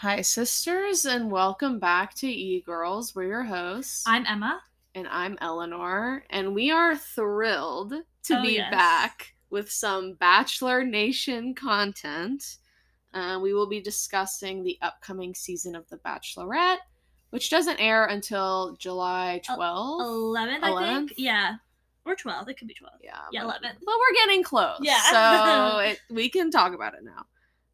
Hi, sisters, and welcome back to E Girls. We're your hosts. I'm Emma. and I'm Eleanor, and we are thrilled to Oh, be yes. back with some Bachelor Nation content. Uh, we will be discussing the upcoming season of The Bachelorette, which doesn't air until July 12th. 11th, I think. Yeah. Or 12th. It could be 12th. Yeah, Yeah, but, 11th. but we're getting close. Yeah. so it, we can talk about it now.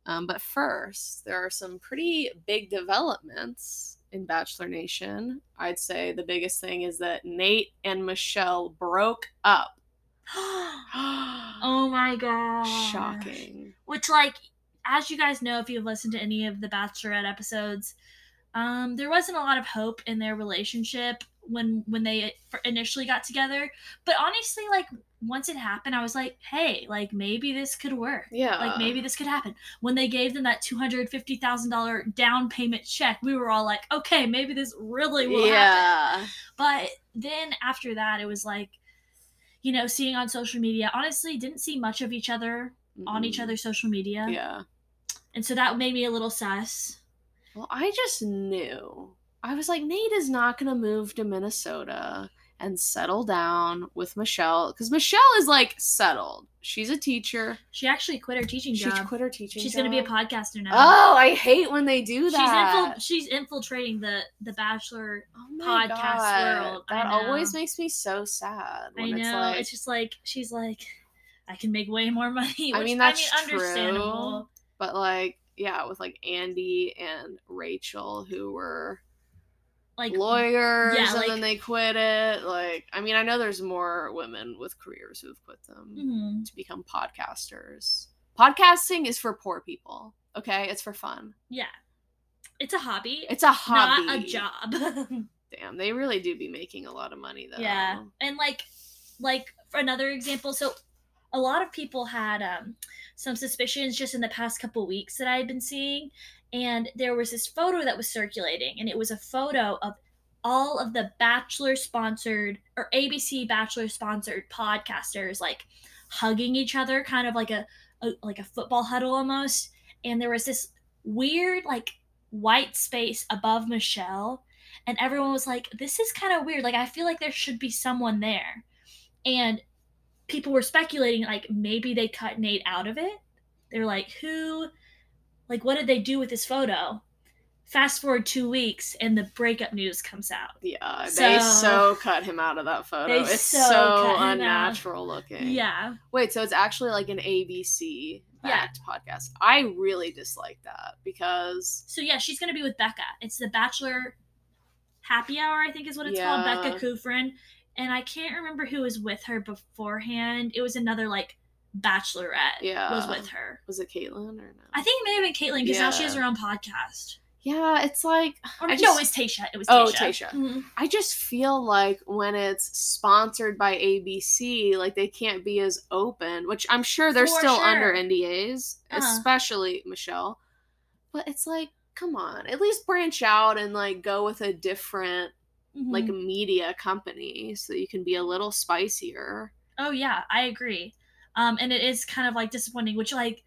Um, but first, there are some pretty big developments in Bachelor Nation. I'd say the biggest thing is that Nate and Michelle broke up. oh my god. Shocking. Which, like, as you guys know, if you've listened to any of the Bachelorette episodes, um, there wasn't a lot of hope in their relationship when when they initially got together. But honestly, like once it happened, I was like, hey, like maybe this could work. Yeah. Like maybe this could happen. When they gave them that two hundred fifty thousand dollar down payment check, we were all like, okay, maybe this really will happen. Yeah. But then after that, it was like, you know, seeing on social media. Honestly, didn't see much of each other on each other's social media, Yeah. and so that made me a little sus. Well, I just knew. I was like, Nate is not going to move to Minnesota and settle down with Michelle because Michelle is like settled. She's a teacher. She actually quit her teaching She job. quit her teaching. She's going to be a podcaster now. Oh, I hate when they do she's that. infil- she's infiltrating the the Bachelor. oh podcast God. world. That always makes me so sad. I know. It's, It's, just like she's like, I can make way more money. I mean, that's understandable. but like, yeah, with like Andi and Rachel who were Like lawyers yeah, and like- then they quit it. Like, I mean, I know there's more women with careers who've quit them mhm. to become podcasters. Podcasting is for poor people. Okay, it's for fun. yeah, it's a hobby. It's a hobby, not a job. Damn, they really do be making a lot of money though. Yeah. And like like for another example, so a lot of people had um some suspicions just in the past couple weeks that I had been seeing and there was this photo that was circulating and it was a photo of all of the bachelor sponsored or ABC bachelor sponsored podcasters like hugging each other kind of like a, a like a football huddle almost. And there was this weird like white space above Michelle and everyone was like this is kind of weird. Like i feel like there should be someone there. And people were speculating like maybe they cut nate out of it. They're like who like what did they do with this photo fast forward two weeks and the breakup news comes out Yeah, they So- so cut him out of that photo. They It's so so, cut him out. unnatural looking. yeah Wait, so it's actually like an ABC Yeah. backed podcast. I really dislike that because so yeah she's gonna be with becca it's the bachelor happy hour i think is what it's called becca kufrin and i can't remember who was with her beforehand it was another like bachelorette Yeah. was with her was it Kaitlyn or no? I think it may have been Kaitlyn because now she has her own podcast. yeah, it's like Or I no, it was Tasha. It was Oh, Tasha. Tasha. Mhm. I just feel like when it's sponsored by ABC, like they can't be as open, which I'm sure they're For still sure. under NDAs, Uh-huh. especially Michelle. But it's like, come on, at least branch out and like go with a different like Mhm. media company so you can be a little spicier. oh yeah, I agree. Um, and it is kind of like disappointing, which like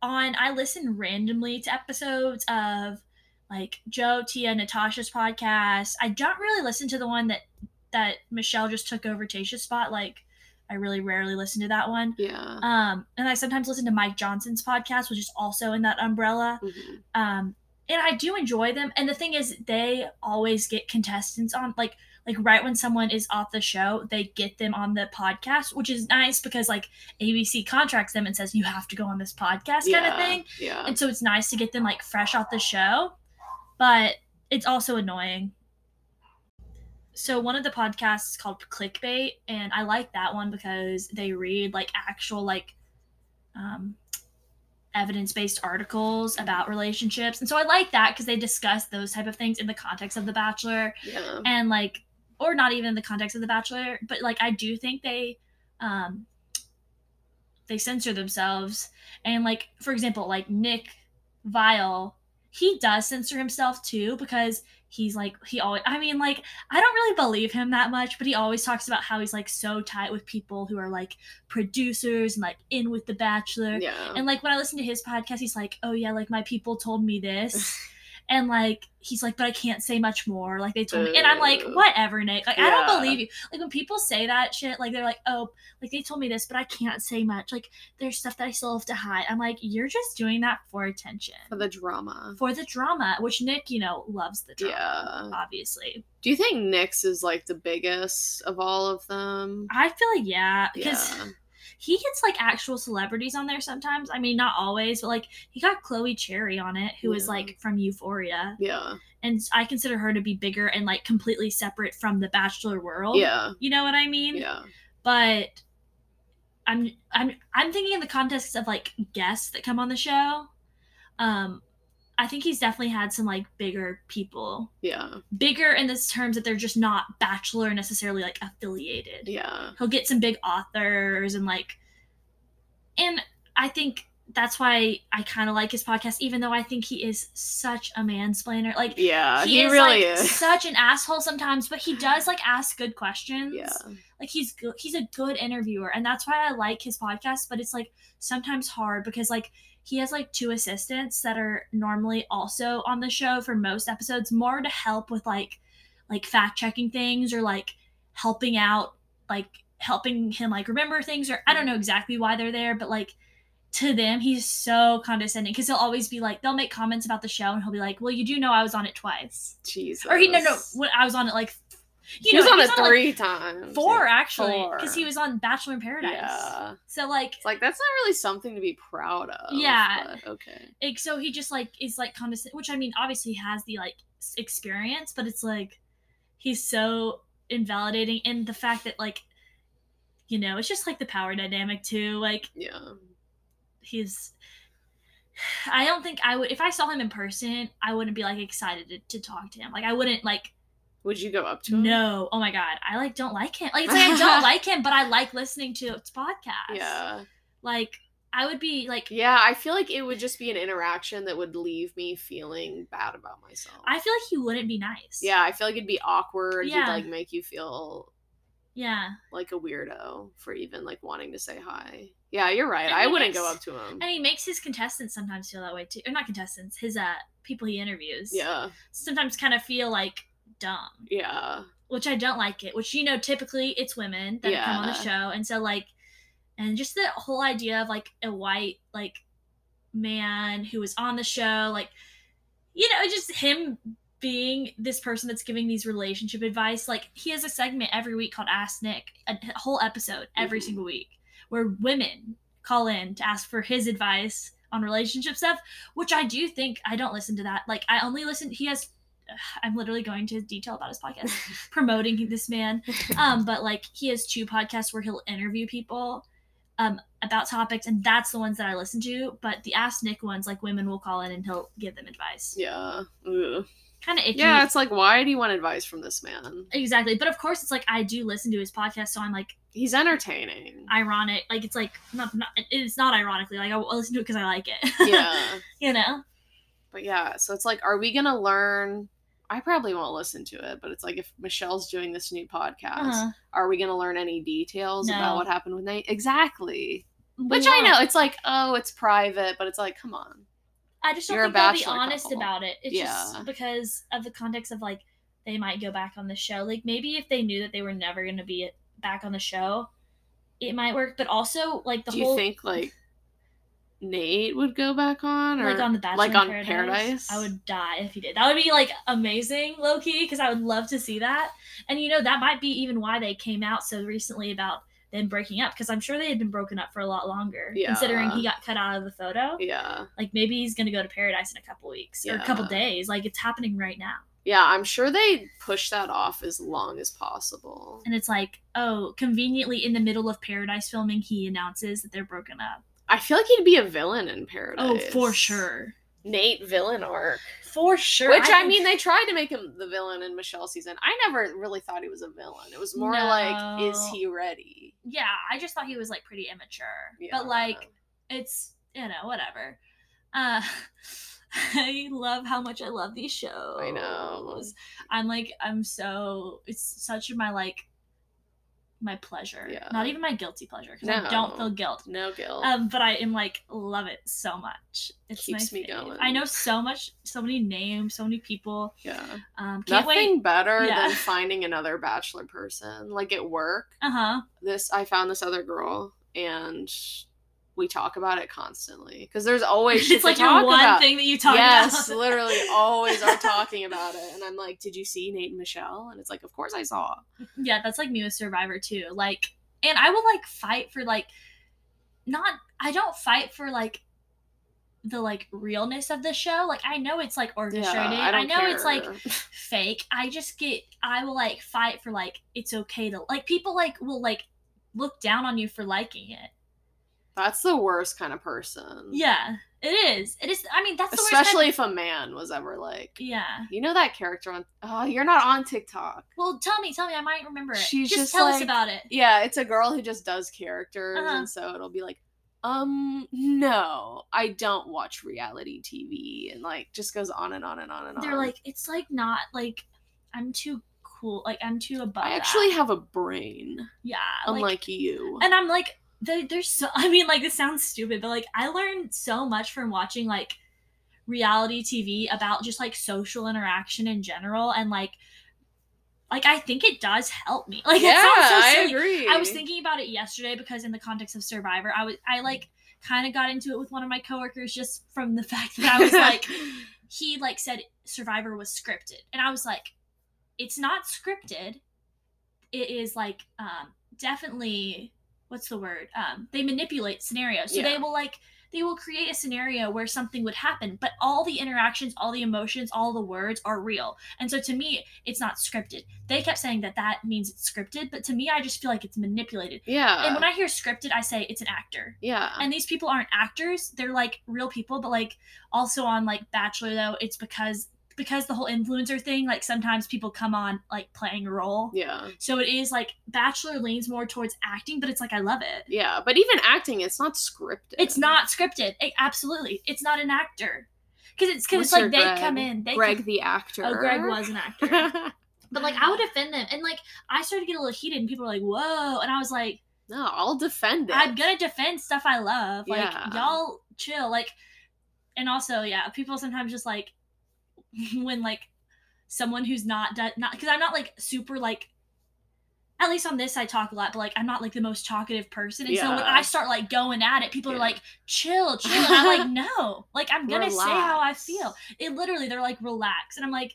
on I listen randomly to episodes of like Joe, Tia, Natasha's podcast. I don't really listen to the one that that Michelle just took over Tasha's spot. Like I really rarely listen to that one. Yeah. Um, and I sometimes listen to Mike Johnson's podcast, which is also in that umbrella. Mhm. um and i do enjoy them and the thing is they always get contestants on like like right when someone is off the show they get them on the podcast which is nice because like abc contracts them and says you have to go on this podcast kind of thing Yeah. and so it's nice to get them like fresh off the show but it's also annoying so one of the podcasts is called clickbait and i like that one because they read like actual like um evidence-based articles about relationships and so i like that because they discuss those type of things in the context of the bachelor Yeah. and like or not even in the context of the bachelor but like i do think they um they censor themselves. And like for example like nick viall he does censor himself too because he's like he always i mean like i don't really believe him that much but he always talks about how he's like so tight with people who are like producers and like in with the bachelor. Yeah. and like when i listen to his podcast he's like oh yeah like my people told me this and like he's like, but I can't say much more. Like they told me, and I'm like, whatever, Nick. Like I don't believe you. Like when people say that shit, like they're like, oh, like they told me this, but I can't say much. Like there's stuff that I still have to hide. I'm like, you're just doing that for attention, For the drama. for the drama, which Nick, you know, loves the drama, Yeah. obviously. Do you think Nick's is like the biggest of all of them? I feel like yeah, because. Yeah. He gets like actual celebrities on there sometimes. I mean, not always, but like he got Chloe Cherry on it, who is Yeah. like from Euphoria. Yeah. and I consider her to be bigger and like completely separate from the Bachelor world. Yeah. You know what I mean? Yeah. But I'm I'm I'm thinking in the context of like guests that come on the show. Um I think he's definitely had some like bigger people. Yeah. Bigger in this terms that they're just not bachelor necessarily like affiliated. Yeah. He'll get some big authors and like and I think that's why I kind of like his podcast, even though I think he is such a mansplainer. Like Yeah. he, He, is really like is. such an asshole sometimes, but he does like ask good questions. Yeah. Like he's good he's a good interviewer and that's why I like his podcast, but it's like sometimes hard because like he has like two assistants that are normally also on the show for most episodes more to help with like like fact checking things or like helping out like helping him like remember things or I don't know exactly why they're there, but like to them he's so condescending because he'll always be like they'll make comments about the show and he'll be like, "Well, you do know I was on it twice," Jesus. or he no no when I was on it like you he know was on it like, three times. four yeah. actually because he was on Bachelor in Paradise. Yeah. So like, It's like that's not really something to be proud of. Yeah. okay. like, so he just like is like condescending, which I mean, obviously he has the like experience, but it's like he's so invalidating, and the fact that like, you know, it's just like the power dynamic too. Like Yeah. he's. I don't think I would if I saw him in person. I wouldn't be like excited to, to talk to him. Like I wouldn't like Would you go up to him? no. Oh my god, I like don't like him. Like it's like I don't like him, but I like listening to his podcast. Yeah. Like I would be like Yeah, I feel like it would just be an interaction that would leave me feeling bad about myself. I feel like he wouldn't be nice. yeah, I feel like it'd be awkward. Yeah. He'd like make you feel Yeah. like a weirdo for even like wanting to say hi. Yeah, you're right. And I wouldn't makes- go up to him. And he makes his contestants sometimes feel that way too. Or not contestants, his uh people he interviews. Yeah. Sometimes kind of feel like dumb. Yeah. Which I don't like it. Which you know, typically it's women that come on the show. And so like and just the whole idea of like a white like man who was on the show, like you know, just him being this person that's giving these relationship advice. Like he has a segment every week called Ask Nick, a whole episode every Mhm. single week, where women call in to ask for his advice on relationship stuff, which I do think I don't listen to that. Like I only listen. He has. I'm literally going to detail about his podcast, promoting this man. Um, but like he has two podcasts where he'll interview people um about topics, and that's the ones that I listen to. But the Ask Nick ones, like women will call in and he'll give them advice. yeah. Ugh. Kind of icky. Yeah, it's like why do you want advice from this man? exactly. But of course, it's like I do listen to his podcast, so I'm like He's entertaining. ironic. Like it's like not, not it's not ironically. Like I listen to it because I like it. yeah. you know. But yeah, so it's like, are we gonna learn? I probably won't listen to it, but it's like if Michelle's doing this new podcast, Uh-huh. are we gonna learn any details No. about what happened with Nate? Exactly. We Which I won't. know it's like, oh, it's private, but it's like, come on. I just don't You're think they'll be honest couple. about it. It's Yeah. just because of the context of like they might go back on the show. Like maybe if they knew that they were never going to be back on the show, it might work. But also like the Do you whole think like Nate would go back on, or like on the Bachelor like on Paradise, Paradise? I would die if he did. That would be like amazing, low key, because I would love to see that. And you know that might be even why they came out so recently about them breaking up, because I'm sure they had been broken up for a lot longer. yeah. Considering he got cut out of the photo. Yeah, Like maybe he's gonna go to Paradise in a couple weeks or a couple days. Like it's happening right now. yeah. I'm sure they push that off as long as possible. And it's like, oh, conveniently in the middle of Paradise filming, he announces that they're broken up. I feel like he'd be a villain in Paradise. Oh, for sure. Nate villain arc. For sure. Which I, think- mean, they tried to make him the villain in Michelle season. I never really thought he was a villain. It was more like, is he ready? Yeah, I just thought he was like pretty immature. Yeah. But like it's you know, whatever. Uh I love how much I love these shows. I know. I'm like I'm so it's such my like my pleasure. Yeah. Not even my guilty pleasure because I don't feel guilt. No guilt. Um, but I am like love it so much. It's Keeps me going. I know so much, so many names, so many people. yeah. Um, Nothing wait. better Yeah. than finding another bachelor person. Like at work, Uh huh. this I found this other girl and we talk about it constantly because there's always shit It's like your one about. thing that you talk yes, about. literally always are talking about it. And I'm like, did you see Nate and Michelle? And it's like, of course I saw. yeah, that's like me with Survivor too. Like, and I will like fight for like, not. I don't fight for like the like realness of the show. Like I know it's like orchestrated. I, I, don't know it's like fake. I just get I will like fight for like it's okay to like people like will like look down on you for liking it. That's the worst kind of person. Yeah, it is. It is. I mean, that's the worst Especially if a man was ever like, yeah. you know that character on oh, you're not on TikTok. Well, tell me, tell me. I might remember it. She's just, just tell us about it. Yeah, it's a girl who just does characters, Uh-huh. and so it'll be like, um, no, I don't watch reality TV, and like just goes on and on and on and on. They're like, it's like not like I'm too cool. Like I'm too above. I that." actually have a brain, yeah. unlike like, you. and I'm like, there- there's so. I mean, like this sounds stupid, but like I learned so much from watching like reality TV about just like social interaction in general, and like, like I think it does help me. Like yeah, it sounds so I agree. I was thinking about it yesterday because in the context of Survivor, I was I like kind of got into it with one of my coworkers just from the fact that I was like he like said Survivor was scripted, and I was like, it's not scripted. It is like um definitely what's the word? Um they manipulate scenarios. So they will like they will create a scenario where something would happen, but all the interactions, all the emotions, all the words are real. And so to me, it's not scripted. They kept saying that that means it's scripted, but to me, I just feel like it's manipulated. yeah, And when I hear scripted, I say it's an actor. yeah, And these people aren't actors; they're like real people. But like also on like Bachelor though, it's because because the whole influencer thing. Like sometimes people come on like playing a role. yeah, So it is like Bachelor leans more towards acting, but it's like I love it. yeah. But even acting, it's not scripted. It's not scripted. It, absolutely, it's not an actor. Because it's because it's like your they come in. They Greg come- the actor. oh, Greg was an actor. but like I would defend them, and like I started to get a little heated, and people were like, "Whoa!" And I was like, no, I'll defend it. I'm gonna defend stuff I love. Like Yeah. y'all chill. Like and also, yeah, people sometimes just like when like someone who's not do- not because I'm not like super like at least on this I talk a lot, but like I'm not like the most talkative person. And so when I start like going at it, people are like, chill, chill. And I'm like, no. Like I'm gonna say how I feel. It literally they're like relax. And I'm like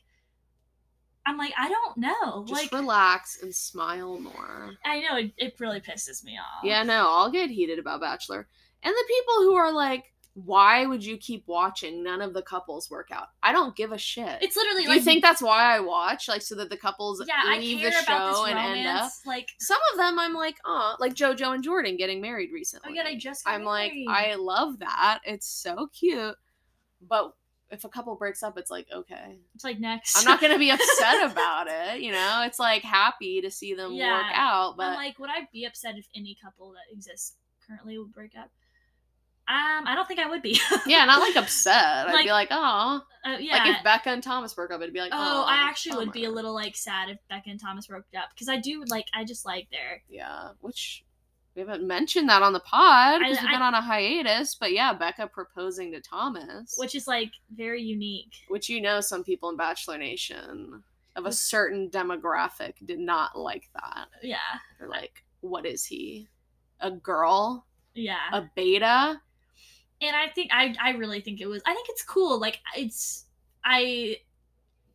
I'm like, I don't know. Just like relax and smile more. I know it, it really pisses me off. Yeah, no, I'll get heated about Bachelor. And the people who are like, why would you keep watching? None of the couples work out. I don't give a shit. It's literally Do like you think that's why I watch? Like, so that the couples yeah, I leave care the about show and romance. end up. Like Some of them I'm like, oh, like JoJo and Jordan getting married recently. Oh yeah, they just got I'm like. I love that. It's so cute. But if a couple breaks up, it's like, okay. It's like next. I'm not gonna be upset about it, you know? It's like happy to see them Yeah. work out, but I'm like, would I be upset if any couple that exists currently would break up? Um, I don't think I would be. yeah, not like upset. I'd Like, be like, oh. Uh, yeah. Like if Becca and Thomas broke up, it'd be like, oh, oh, I actually would be a little like sad if Becca and Thomas broke up because I do like I just like their Yeah, which we haven't mentioned that on the pod because we've been I- on a hiatus. But yeah, Becca proposing to Thomas, which is like very unique. which you know, some people in Bachelor Nation of a certain demographic did not like that. Yeah, They're like, what is he? A girl? yeah. A beta? And I think I I really think it was I think it's cool. Like it's I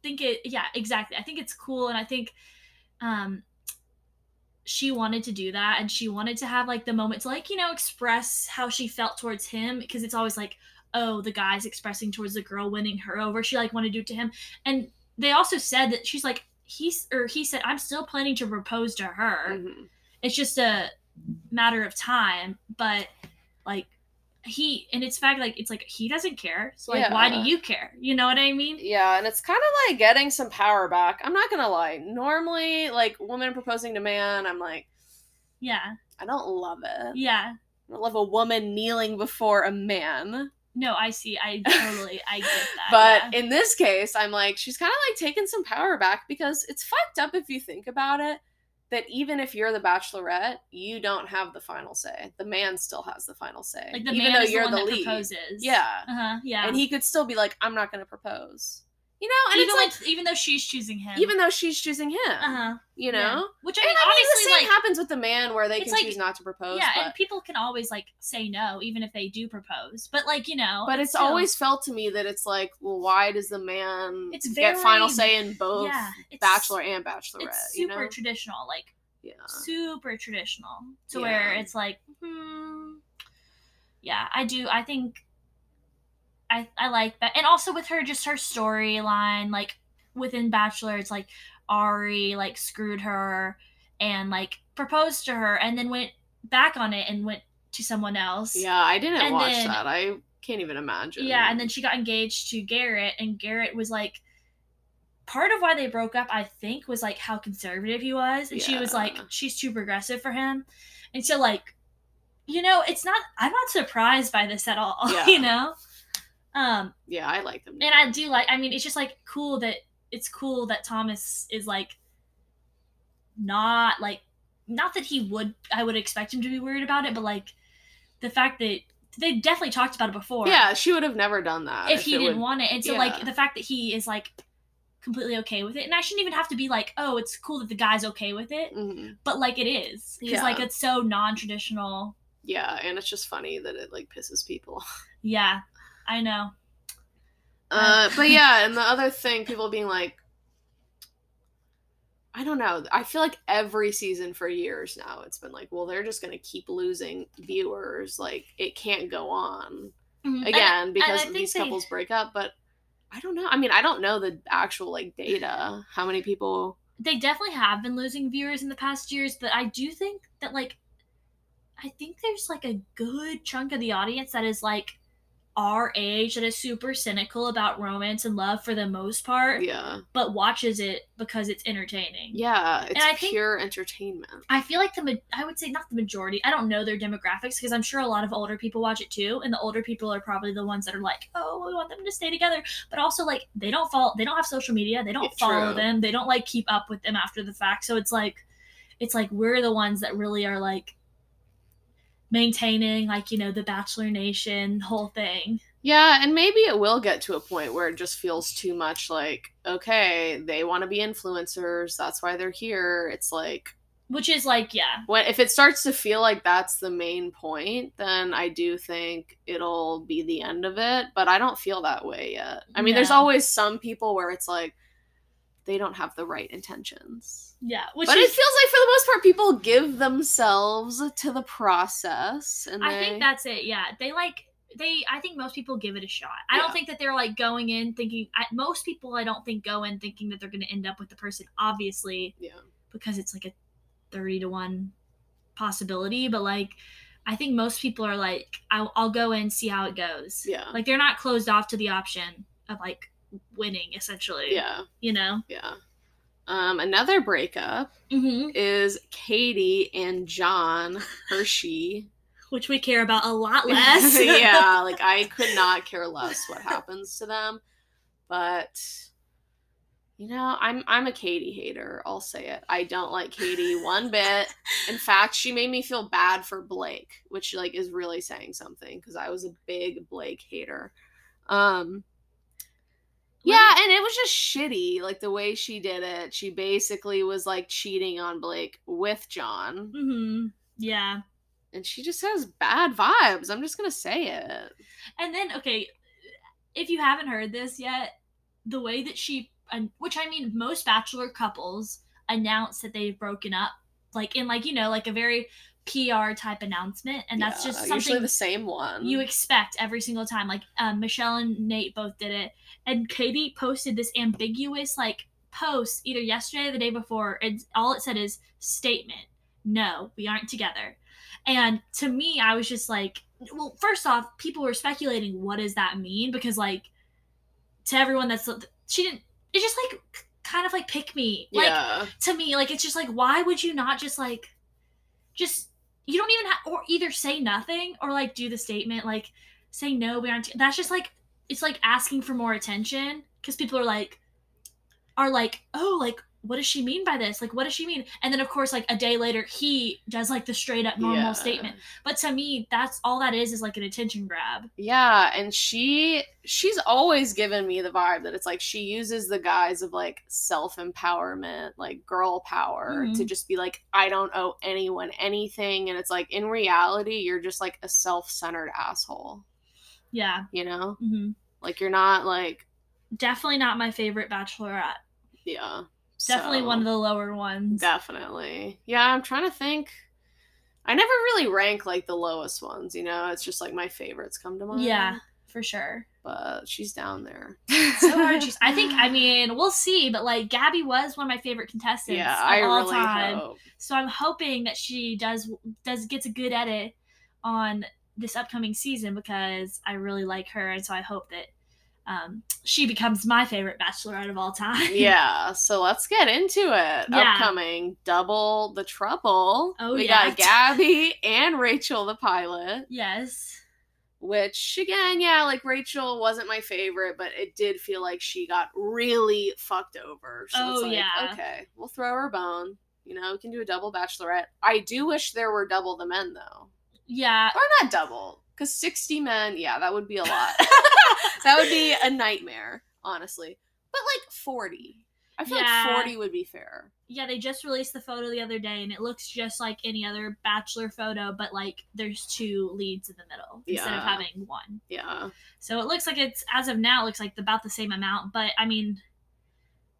think it yeah, exactly. I think it's cool and I think um she wanted to do that and she wanted to have like the moment to like, you know, express how she felt towards him because it's always like, oh, the guy's expressing towards the girl winning her over. She like wanted to do it to him. And they also said that she's like he's or he said I'm still planning to propose to her Mhm. it's just a matter of time but like he and it's fact like it's like he doesn't care so like why do you care you know what i mean Yeah, and it's kind of like getting some power back. I'm not gonna lie. Normally, like woman proposing to man, I'm like, yeah I don't love it. yeah I don't love a woman kneeling before a man. no i see i totally i get that But yeah. in this case, I'm like, she's kind of like taking some power back because it's fucked up if you think about it. That even if you're the bachelorette, you don't have the final say. The man still has the final say. Like the even man though is you're one the that lead. proposes. Yeah. Uh huh. Yeah. And he could still be like, I'm not gonna propose. You know, and even it's like even though she's choosing him. even though she's choosing him. Uh huh. You know? Which I And mean, I mean, the obviously, same like happens with the man where they can like- choose not to propose. yeah, but and people can always like say no, even if they do propose. But like you know, but it's still- always felt to me that it's like, well, why does the man It's get final say in both yeah, bachelor and bachelorette? It's you super know? traditional, like Yeah. super traditional, to where it's like, hmm, yeah, I do. I think I I like that, and also with her, just her storyline, like within Bachelor, it's like Ari like screwed her and like proposed to her, and then went back on it and went to someone else. Yeah, I didn't And watch then- that. I can't even imagine. Yeah, and then she got engaged to Garrett, and Garrett was like, part of why they broke up, I think, was like how conservative he was, and she was like, she's too progressive for him, and so like, you know, it's not. I'm not surprised by this at all. Yeah. you know, um, yeah, I like them. and I do like. I mean, it's just like cool that it's cool that Thomas is like, not like, not that he would. I would expect him to be worried about it, but like, the fact that they definitely talked about it before yeah, she would have never done that if he didn't would- want it. And so yeah. like the fact that he is like completely okay with it, and I shouldn't even have to be like, oh, it's cool that the guy's okay with it, Mhm. but like it is because Yeah. like it's so non-traditional. Yeah, and it's just funny that it like pisses people. Yeah, I know. Uh, but yeah, and the other thing, people being like, I don't know. I feel like every season for years now, it's been like, well, they're just gonna keep losing viewers. Like it can't go on Mhm. again And- because think these they- couples break up. But I don't know. I mean, I don't know the actual like data. How many people? they definitely have been losing viewers in the past years, but I do think that like I think there's like a good chunk of the audience that is like our age that is super cynical about romance and love for the most part, Yeah, but watches it because it's entertaining. yeah. It's I think- pure entertainment. I feel like the I would say not the majority. I don't know their demographics because I'm sure a lot of older people watch it too, and the older people are probably the ones that are like, "Oh, we want them to stay together," but also like they don't follow, they don't have social media, they don't follow true. them, they don't like keep up with them after the fact. So it's like, it's like we're the ones that really are like maintaining like you know the Bachelor Nation whole thing. Yeah, and maybe it will get to a point where it just feels too much like, okay, they want to be influencers, that's why they're here. It's like Which is like, yeah, when if it starts to feel like that's the main point, then I do think it'll be the end of it, but I don't feel that way yet. I mean, there's always some people where it's like they don't have the right intentions. yeah. Which but is, it feels like for the most part people give themselves to the process and I they think that's it. Yeah, they like they. I think most people give it a shot. I Yeah. don't think that they're like going in thinking. I, most people, I don't think, go in thinking that they're going to end up with the person. Obviously, Yeah. because it's like a thirty to one possibility. But like, I think most people are like, I'll, I'll go in see how it goes. Yeah. Like they're not closed off to the option of like winning essentially. Yeah. You know. Yeah. Um, another breakup Mm-hmm. is Katie and John Hersey. Which we care about a lot less. yeah, like I could not care less what happens to them. But you know, I'm I'm a Katie hater. I'll say it. I don't like Katie one bit. In fact, she made me feel bad for Blake, which like is really saying something because I was a big Blake hater. Um yeah, and it was just shitty, like the way she did it. She basically was like cheating on Blake with John, Mm-hmm. Yeah. and she just has bad vibes. I'm just gonna say it. And then, okay, if you haven't heard this yet, the way that she, which I mean, most bachelor couples announce that they've broken up, like in like you know, like a very PR type announcement, and that's Yeah, just usually something the same one. you expect every single time. Like um, Michelle and Nate both did it, and Katie posted this ambiguous like post either yesterday or the day before. And all it said is statement: No, we aren't together. And to me, I was just like, well, first off, people were speculating what does that mean because like to everyone that's she didn't. It's just like kind of like pick me, like yeah, to me like it's just like why would you not just like just you don't even have or either say nothing or like do the statement like say no we aren't that's just like it's like asking for more attention because people are like are like oh like what does she mean by this? Like, what does she mean? And then, of course, like a day later, he does like the straight up normal Yeah. statement. But to me, that's all that is is like an attention grab. Yeah, and she she's always given me the vibe that it's like she uses the guise of like self-empowerment, like girl power to Mhm. just be like I don't owe anyone anything and it's like in reality you're just like a self-centered asshole, Yeah. you know? hmm Like you're not like Definitely not my favorite Bachelorette. yeah. Definitely so- one of the lower ones. Definitely. Yeah, I'm trying to think. I never really rank like the lowest ones, you know? It's just like my favorites come to mind. Yeah, for sure. But she's down there. So hard. I think. I mean, we'll see. But like, Gabby was one of my favorite contestants Yeah, of I all really time. hope. So I'm hoping that she does does gets a good edit on this upcoming season because I really like her, and so I hope that um, she becomes my favorite Bachelorette of all time. yeah, so let's get into it. Yeah. Upcoming Double the Trouble. Oh, we yeah. got Gabby and Rachel the pilot, yes. which again, yeah, like Rachel wasn't my favorite, but it did feel like she got really fucked over. So it's Oh, like, yeah. okay, we'll throw her a bone. You know, we can do a double bachelorette. I do wish there were double the men though. Yeah. Or not double. Because 60 men, yeah, that would be a lot. that would be a nightmare, honestly. But like 40. I feel Yeah. like 40 would be fair. Yeah, they just released the photo the other day, and it looks just like any other Bachelor photo, but like there's two leads in the middle instead of having one. Yeah. So it looks like it's as of now, it looks like about the same amount. But I mean,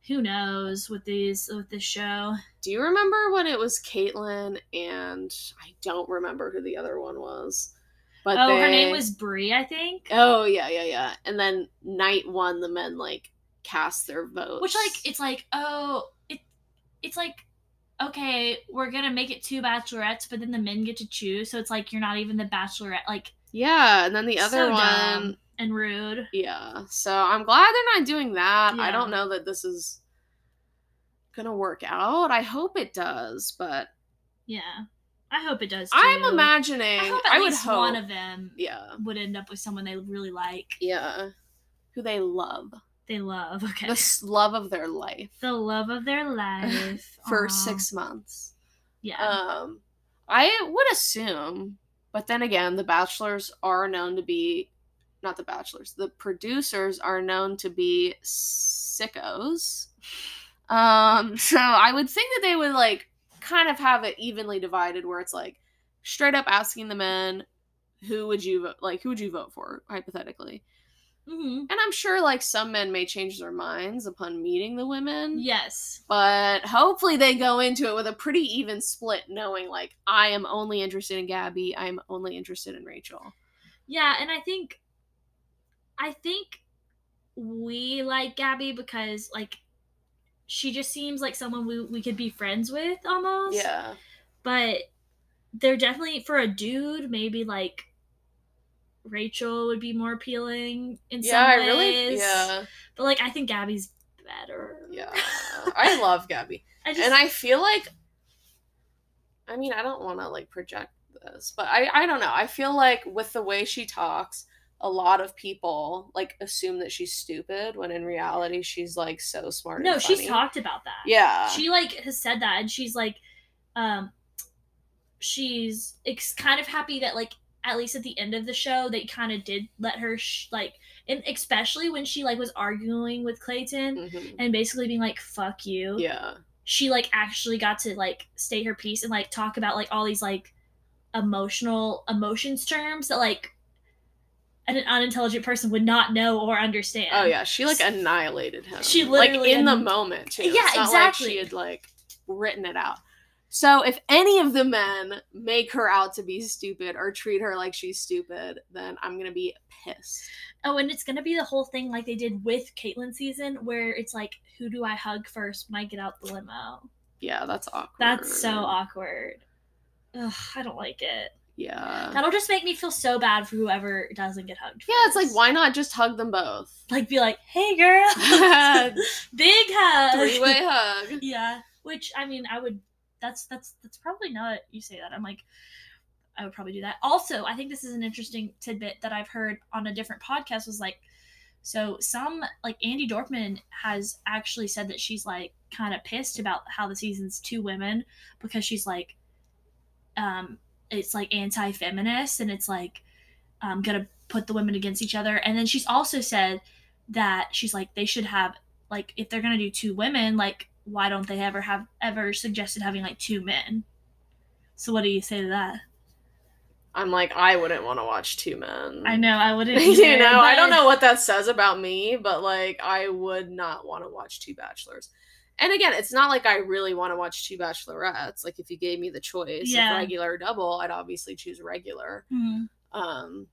who knows with these with this show? Do you remember when it was Kaitlyn and I don't remember who the other one was? But oh, her name was Brie, I think. Oh yeah, yeah, yeah. And then night one, the men like cast their votes. Which like it's like oh it it's like okay we're gonna make it two bachelorettes, but then the men get to choose, so it's like you're not even the bachelorette. Like yeah, and then the other so one, dumb and rude. yeah. So I'm glad they're not doing that. I don't know that this is gonna work out. I hope it does, but Yeah, I hope it does. Too. I'm imagining. I I, hope at would least hope. one of them yeah, would end up with someone they really like. yeah, who they love, They love. Okay. the love of their life The love of their life for Aw. six months. Yeah. Um, I would assume, but then again, the Bachelors are known to be, not the Bachelors, the producers are known to be sickos. Um, so I would think that they would like kind of have it evenly divided, where it's like straight up asking the men, who would you vote, like who would you vote for? hypothetically, hmm and I'm sure like some men may change their minds upon meeting the women. Yes. but hopefully they go into it with a pretty even split knowing like i am only interested in gabby i'm only interested in rachel. Yeah, and I think I think we like Gabby because like she just seems like someone we, we could be friends with almost. yeah But they're definitely for a dude, maybe like Rachel would be more appealing in yeah some i really ways. yeah But like I think Gabby's better. yeah i love gabby I just and i feel like i mean i don't want to like project this but i i don't know i feel like with the way she talks a lot of people like assume that she's stupid when in reality she's like so smart No, she's talked about that. yeah she like has said that and she's like um she's ex- kind of happy that like at least at the end of the show they kind of did let her sh- like and especially when she like was arguing with clayton Mhm. and basically being like fuck you yeah she like actually got to like state her piece and like talk about like all these like emotional emotions terms that like an unintelligent person would not know or understand Oh yeah, she like annihilated him. She like literally in the moment too. Yeah, exactly. Like she had like written it out. So if any of the men make her out to be stupid or treat her like she's stupid, then I'm gonna be pissed. Oh, and it's gonna be the whole thing like they did with Kaitlyn season, where it's like, who do I hug first when I get out the limo? Yeah, that's awkward. That's so awkward. Ugh, I don't like it. Yeah. That'll just make me feel so bad for whoever doesn't get hugged. Yeah, it's like why not just hug them both? Like, be like, hey, girl, big hug, Three way hug. Yeah, which I mean, I would. That's that's that's probably not. You say that. I'm like, I would probably do that. Also, I think this is an interesting tidbit that I've heard on a different podcast. Was like, So some like Andi Dorfman has actually said that she's like kind of pissed about how the season's two women because she's like um it's like anti-feminist and it's like um gonna put the women against each other and then she's also said that she's like they should have like if they're gonna do two women like why don't they ever have ever suggested having like two men so what do you say to that I'm like, I wouldn't want to watch two men. i know i wouldn't you either, know, I don't know what that says about me, but like, I would not want to watch two bachelors. And again, it's not like I really want to watch two bachelorettes. Like, if you gave me the choice Yeah. of regular or double, I'd obviously choose regular. Mhm. Um,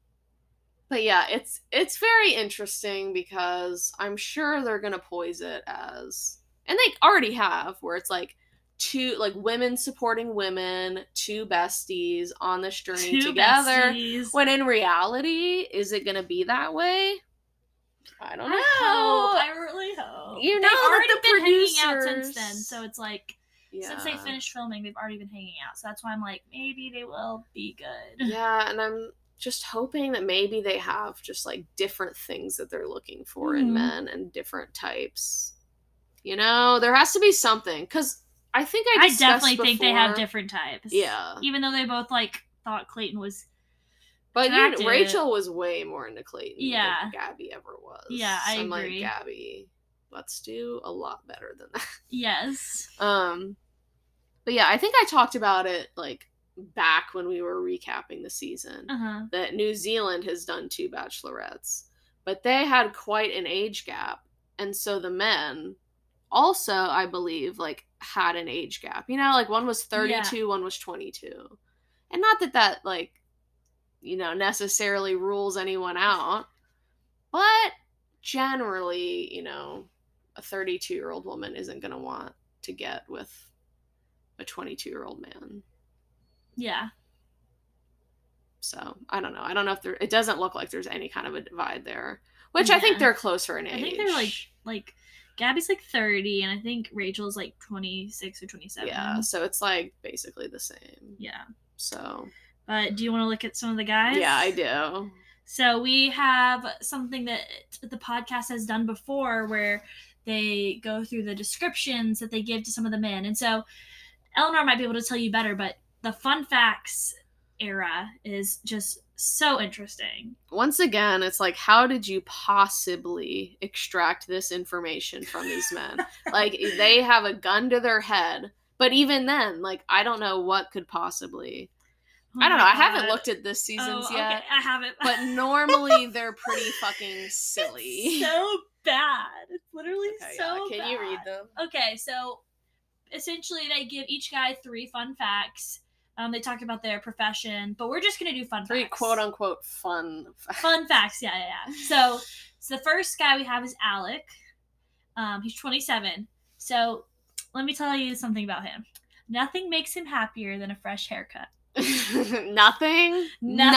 but yeah, it's it's very interesting because I'm sure they're gonna poise it as, and they already have, where it's like two like women supporting women, two besties on this journey Two together. besties. When in reality, is it gonna be that way? I don't know. I hope. I really hope. You know they've already the been hanging out since then, so it's like since they finished filming, they've already been hanging out. So that's why I'm like, maybe they will be good. Yeah, and I'm just hoping that maybe they have just like different things that they're looking for in Mhm. men and different types. You know, there has to be something because I think I I definitely think they have different types. Yeah, Even though they both like thought Clayton was. But you, Rachel was way more into Clayton Yeah. than Gabby ever was. Yeah, I So I'm agree. like Gabby, let's do a lot better than that. Yes. Um, but yeah, I think I talked about it like back when we were recapping the season. Uh huh. that New Zealand has done two bachelorettes, but they had quite an age gap. And so the men also, I believe, like had an age gap. You know, like one was 32, one was 22. And not that that like you know necessarily rules anyone out, but generally, you know, a 32-year-old woman isn't going to want to get with a 22-year-old man. Yeah. So I don't know. I don't know if there. It doesn't look like there's any kind of a divide there, which I think they're closer in age. I think they're like like Gabby's like thirty, and I think Rachel's like twenty six or twenty seven. yeah. So it's like basically the same. Yeah. So But do you want to look at some of the guys? yeah, I do. So we have something that the podcast has done before where they go through the descriptions that they give to some of the men. And so Eleanor might be able to tell you better, but the fun facts era is just so interesting. Once again, it's like, how did you possibly extract this information from these men? like they have a gun to their head, but even then, like I don't know what could possibly. Oh I don't know. I haven't looked at this season's Oh, yet, Okay, I haven't. but normally they're pretty fucking silly. It's so bad. It's literally Okay, so yeah. Can you read them? Okay, so essentially they give each guy three fun facts. Um, they talk about their profession, but we're just gonna do fun Three facts. quote unquote fun. fun facts. Yeah, yeah, yeah. So, so the first guy we have is Alec. Um, he's 27. So let me tell you something about him. Nothing makes him happier than a fresh haircut. Nothing, Nothing.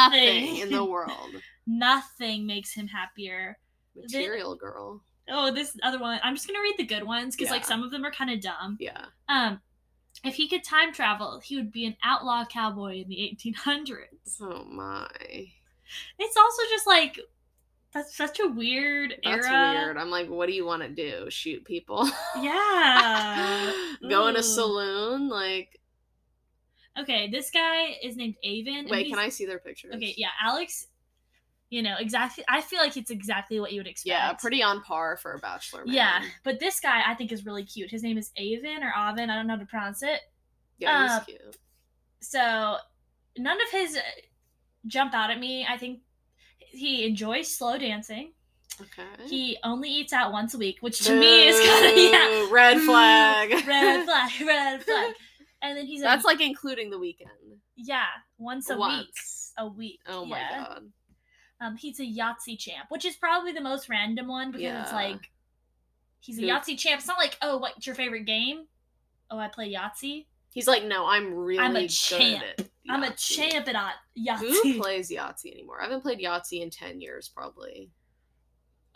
nothing in the world. Nothing makes him happier. Material girl. Oh, this other one. I'm just gonna read the good ones because like some of them are kind of dumb. Yeah. Um, if he could time travel, he would be an outlaw cowboy in the 1800s. Oh my. It's also just like that's such a weird That's era. weird. I'm like, what do you want to do? Shoot people? Yeah. Go in a saloon? Like, Okay, this guy is named Avon. wait, can I see their pictures? Okay, yeah, Alex. You know exactly. I feel like it's exactly what you would expect. Yeah, pretty on par for a bachelor. Man. Yeah, but this guy I think is really cute. His name is Avon or Avon. I don't know how to pronounce it. Yeah, he's Uh, cute. So none of his uh, jump out at me. I think he enjoys slow dancing. Okay. He only eats out once a week, which to me is kind of yeah. Red flag. red flag, red flag. And then he's a, That's like including the weekend. yeah, once a week, Once. a week. Oh my yeah. god. Um, he's a Yahtzee champ, which is probably the most random one because it's Yeah. like he's a Who- Yahtzee champ. It's not like, oh, what's your favorite game? Oh, I play Yahtzee. He's like, no, I'm really I'm a good champ. at I'm a Yahtzee." champ at uh, Who Yahtzee. plays Yahtzee anymore? I haven't played Yahtzee in ten years, probably.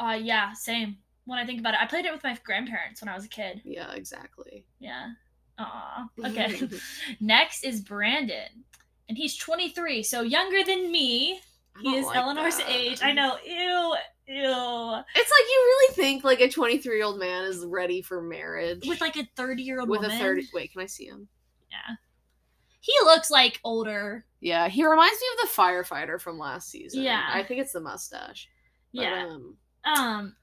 Uh, yeah, same. When I think about it, I played it with my grandparents when I was a kid. Yeah, exactly. Yeah. Aw. Okay. Next is Brandon, and he's 23, so younger than me. He is like Eleanor's that. age. I know. Ew. Ew. It's like you really think like a 23 year old man is ready for marriage With like a 30 year old with woman. a 30. Wait, can I see him? Yeah. He looks like older. Yeah, he reminds me of the firefighter from last season. Yeah. I think it's the mustache. But, Yeah. Um, Um,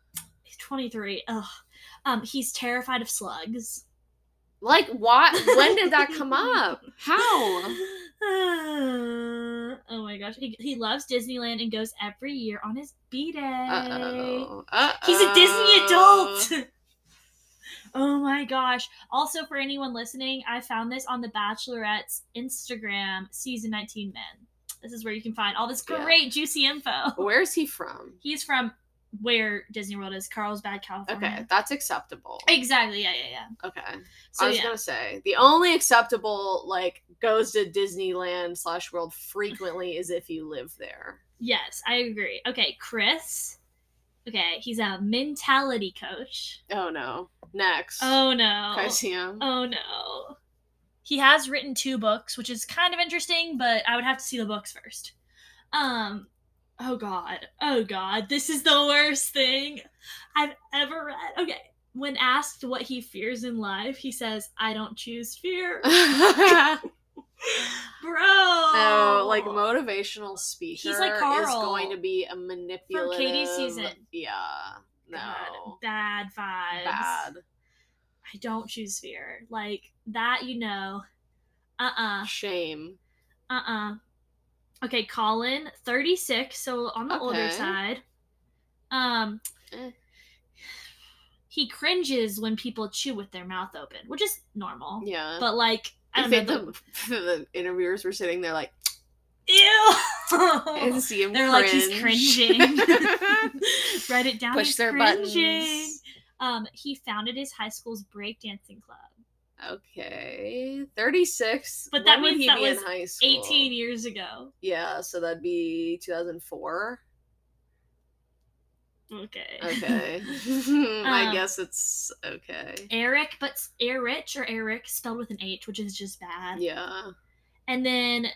23. Ugh. Um, he's terrified of slugs. Like, what? When did that come up? How? oh my gosh. He, he loves Disneyland and goes every year on his B day. Uh. Uh He's a Disney adult. oh my gosh. Also, for anyone listening, I found this on The Bachelorette's Instagram, season 19 men. This is where you can find all this Yeah. great, juicy info. Where's he from? He's from where Disney World is, Carlsbad, California. Okay, that's acceptable. Exactly. Yeah, yeah, yeah. Okay. So I was yeah. gonna say the only acceptable like goes to Disneyland slash World frequently is if you live there. Yes, I agree. Okay, Chris. Okay, he's a mentality coach. Oh no. Next. Oh no. I see him? Oh no. He has written two books, which is kind of interesting, but I would have to see the books first. Um oh god. Oh god. This is the worst thing I've ever read. Okay. When asked what he fears in life, he says, I don't choose fear. Bro. no, like motivational speaker He's like is going to be a manipulative. From Katie season. Yeah. No. God, bad vibes. Bad. I don't choose fear. Like that, you know. Uh uh-uh, Shame. uh. Uh Okay, Colin, 36, so on the older side. Um Eh. he cringes when people chew with their mouth open, which is normal. Yeah. But like I I don't think know. the, the interviewers were sitting there like ew. and see him They're like he's cringing. Write it down. Push their cringing. buttons. Um, he founded his high school's breakdancing club. Okay, thirty six. But that when would means he that was high school? 18 years ago. Yeah, so that'd be two thousand four. Okay. Okay, I Um, guess it's okay. Eric, but s- Eric or Eric spelled with an H, which is just bad. Yeah. And then,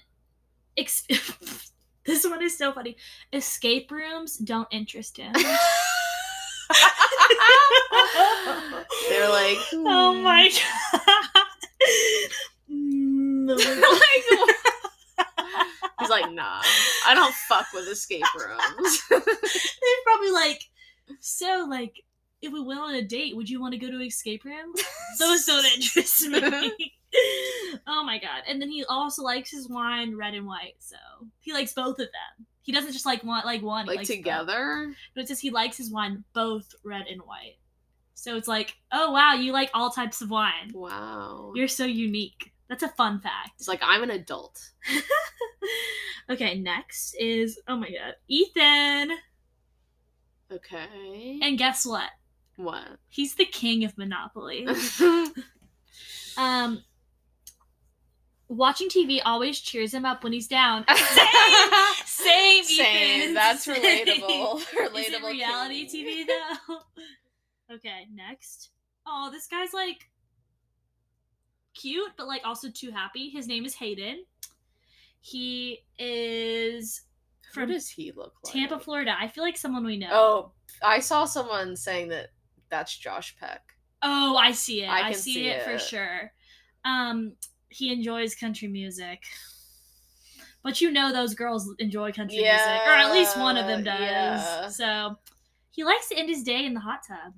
ex- this one is so funny. Escape rooms don't interest him. They're like, oh hmm. my god. Like, he's like, nah, I don't fuck with escape rooms. They're probably like, so like, if we went on a date, would you want to go to an escape room? Those don't interest me. oh my god! And then he also likes his wine red and white, so he likes both of them. He doesn't just like want like one. like likes both. together. But it says he likes his wine both red and white. So it's like, oh wow, you like all types of wine. Wow. You're so unique. That's a fun fact. It's like I'm an adult. okay, next is oh my god, Ethan. Okay. And guess what? what? He's the king of Monopoly. Um, watching TV always cheers him up when he's down. Same, same, Same. Ethan. That's Same. relatable. Relatable. Is it reality. TV though? okay, next. Oh, this guy's like cute, but like also too happy. His name is Hayden. He is What from does he look like? Tampa, Florida. I feel like someone we know. Oh, I saw someone saying that that's Josh Peck. Oh, I see it. I I, see, see it, for sure. Um, he enjoys country music. But you know those girls enjoy country music, or at least one of them does. Yeah, yeah. So he likes to end his day in the hot tub.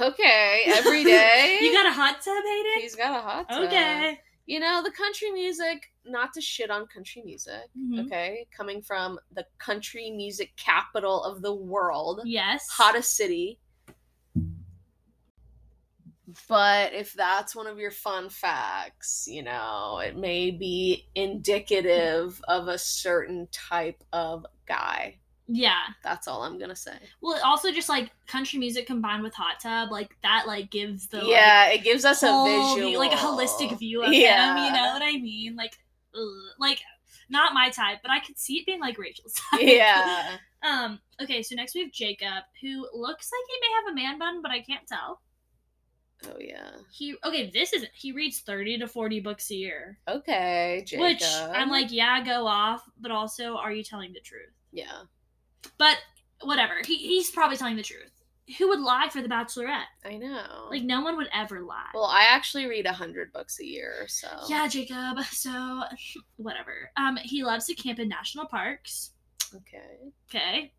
Okay, every day. You got a hot tub, Hayden? He's got a hot tub. Okay. You know the country music. Not to shit on country music. Mhm. Okay, coming from the country music capital of the world, Yes. hottest city. But if that's one of your fun facts, you know, it may be indicative of a certain type of guy. Yeah. That's all I'm gonna say. Well, also just like country music combined with hot tub, like that, like gives the like, yeah, it gives us a visual, view- like a holistic view of yeah. him. You know what I mean? Like, ugh, like not my type, but I could see it being like Rachel's type. Yeah. Um. Okay. So next we have Jacob, who looks like he may have a man bun, but I can't tell. Oh yeah. He okay. This isn't. He reads thirty to forty books a year, Okay, Jacob. which I'm like, yeah, go off, but also, are you telling the truth? Yeah. But whatever. He he's probably telling the truth. Who would lie for the Bachelorette? I know. Like no one would ever lie. well, I actually read a hundred books a year, so Yeah, Jacob. So, whatever. Um, he loves to camp in national parks. Okay. Okay.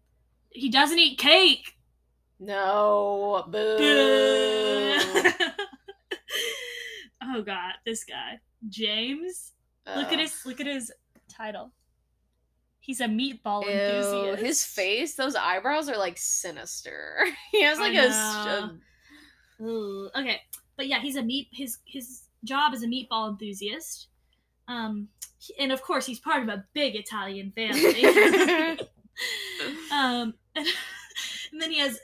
He doesn't eat cake. No. boo. boo. oh God, this guy, James. Look at his look at his title. He's a meatball Ew, enthusiast. his face, those eyebrows are like sinister. he has like a, a okay, but yeah, he's a meat. His his job is a meatball enthusiast. Um, and of course, he's part of a big Italian family. um, and, and then he has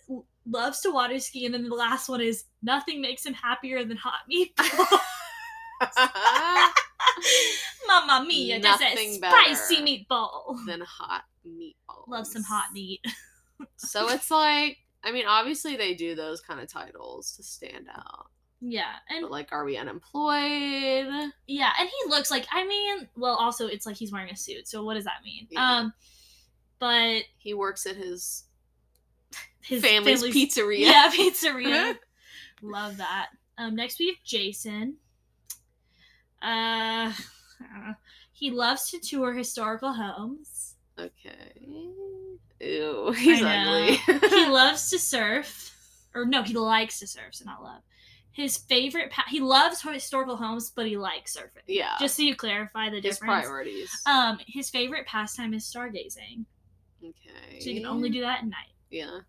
loves to water ski, and then the last one is nothing makes him happier than hot meatballs. Mamma mia, that's a Nothing spicy meatball. than hot meatballs. Love some hot meat. So it's like, I mean, obviously they do those kind of titles to stand out. Yeah, and But like, are we unemployed? yeah, and he looks like I mean, well, also it's like he's wearing a suit, so what does that mean? Yeah. Um, but He works at his, his family's, pizzeria. Yeah, pizzeria. Love that. Um, next we have Jason. Uh, he loves to tour historical homes. Okay. Ew, he's ugly. he loves to surf, or no, he likes to surf, so not love. His favorite, pa- he loves historical homes, but he likes surfing. yeah. Just so you clarify the his difference. priorities. Um, his favorite pastime is stargazing, okay. so you can only do that at night. Yeah.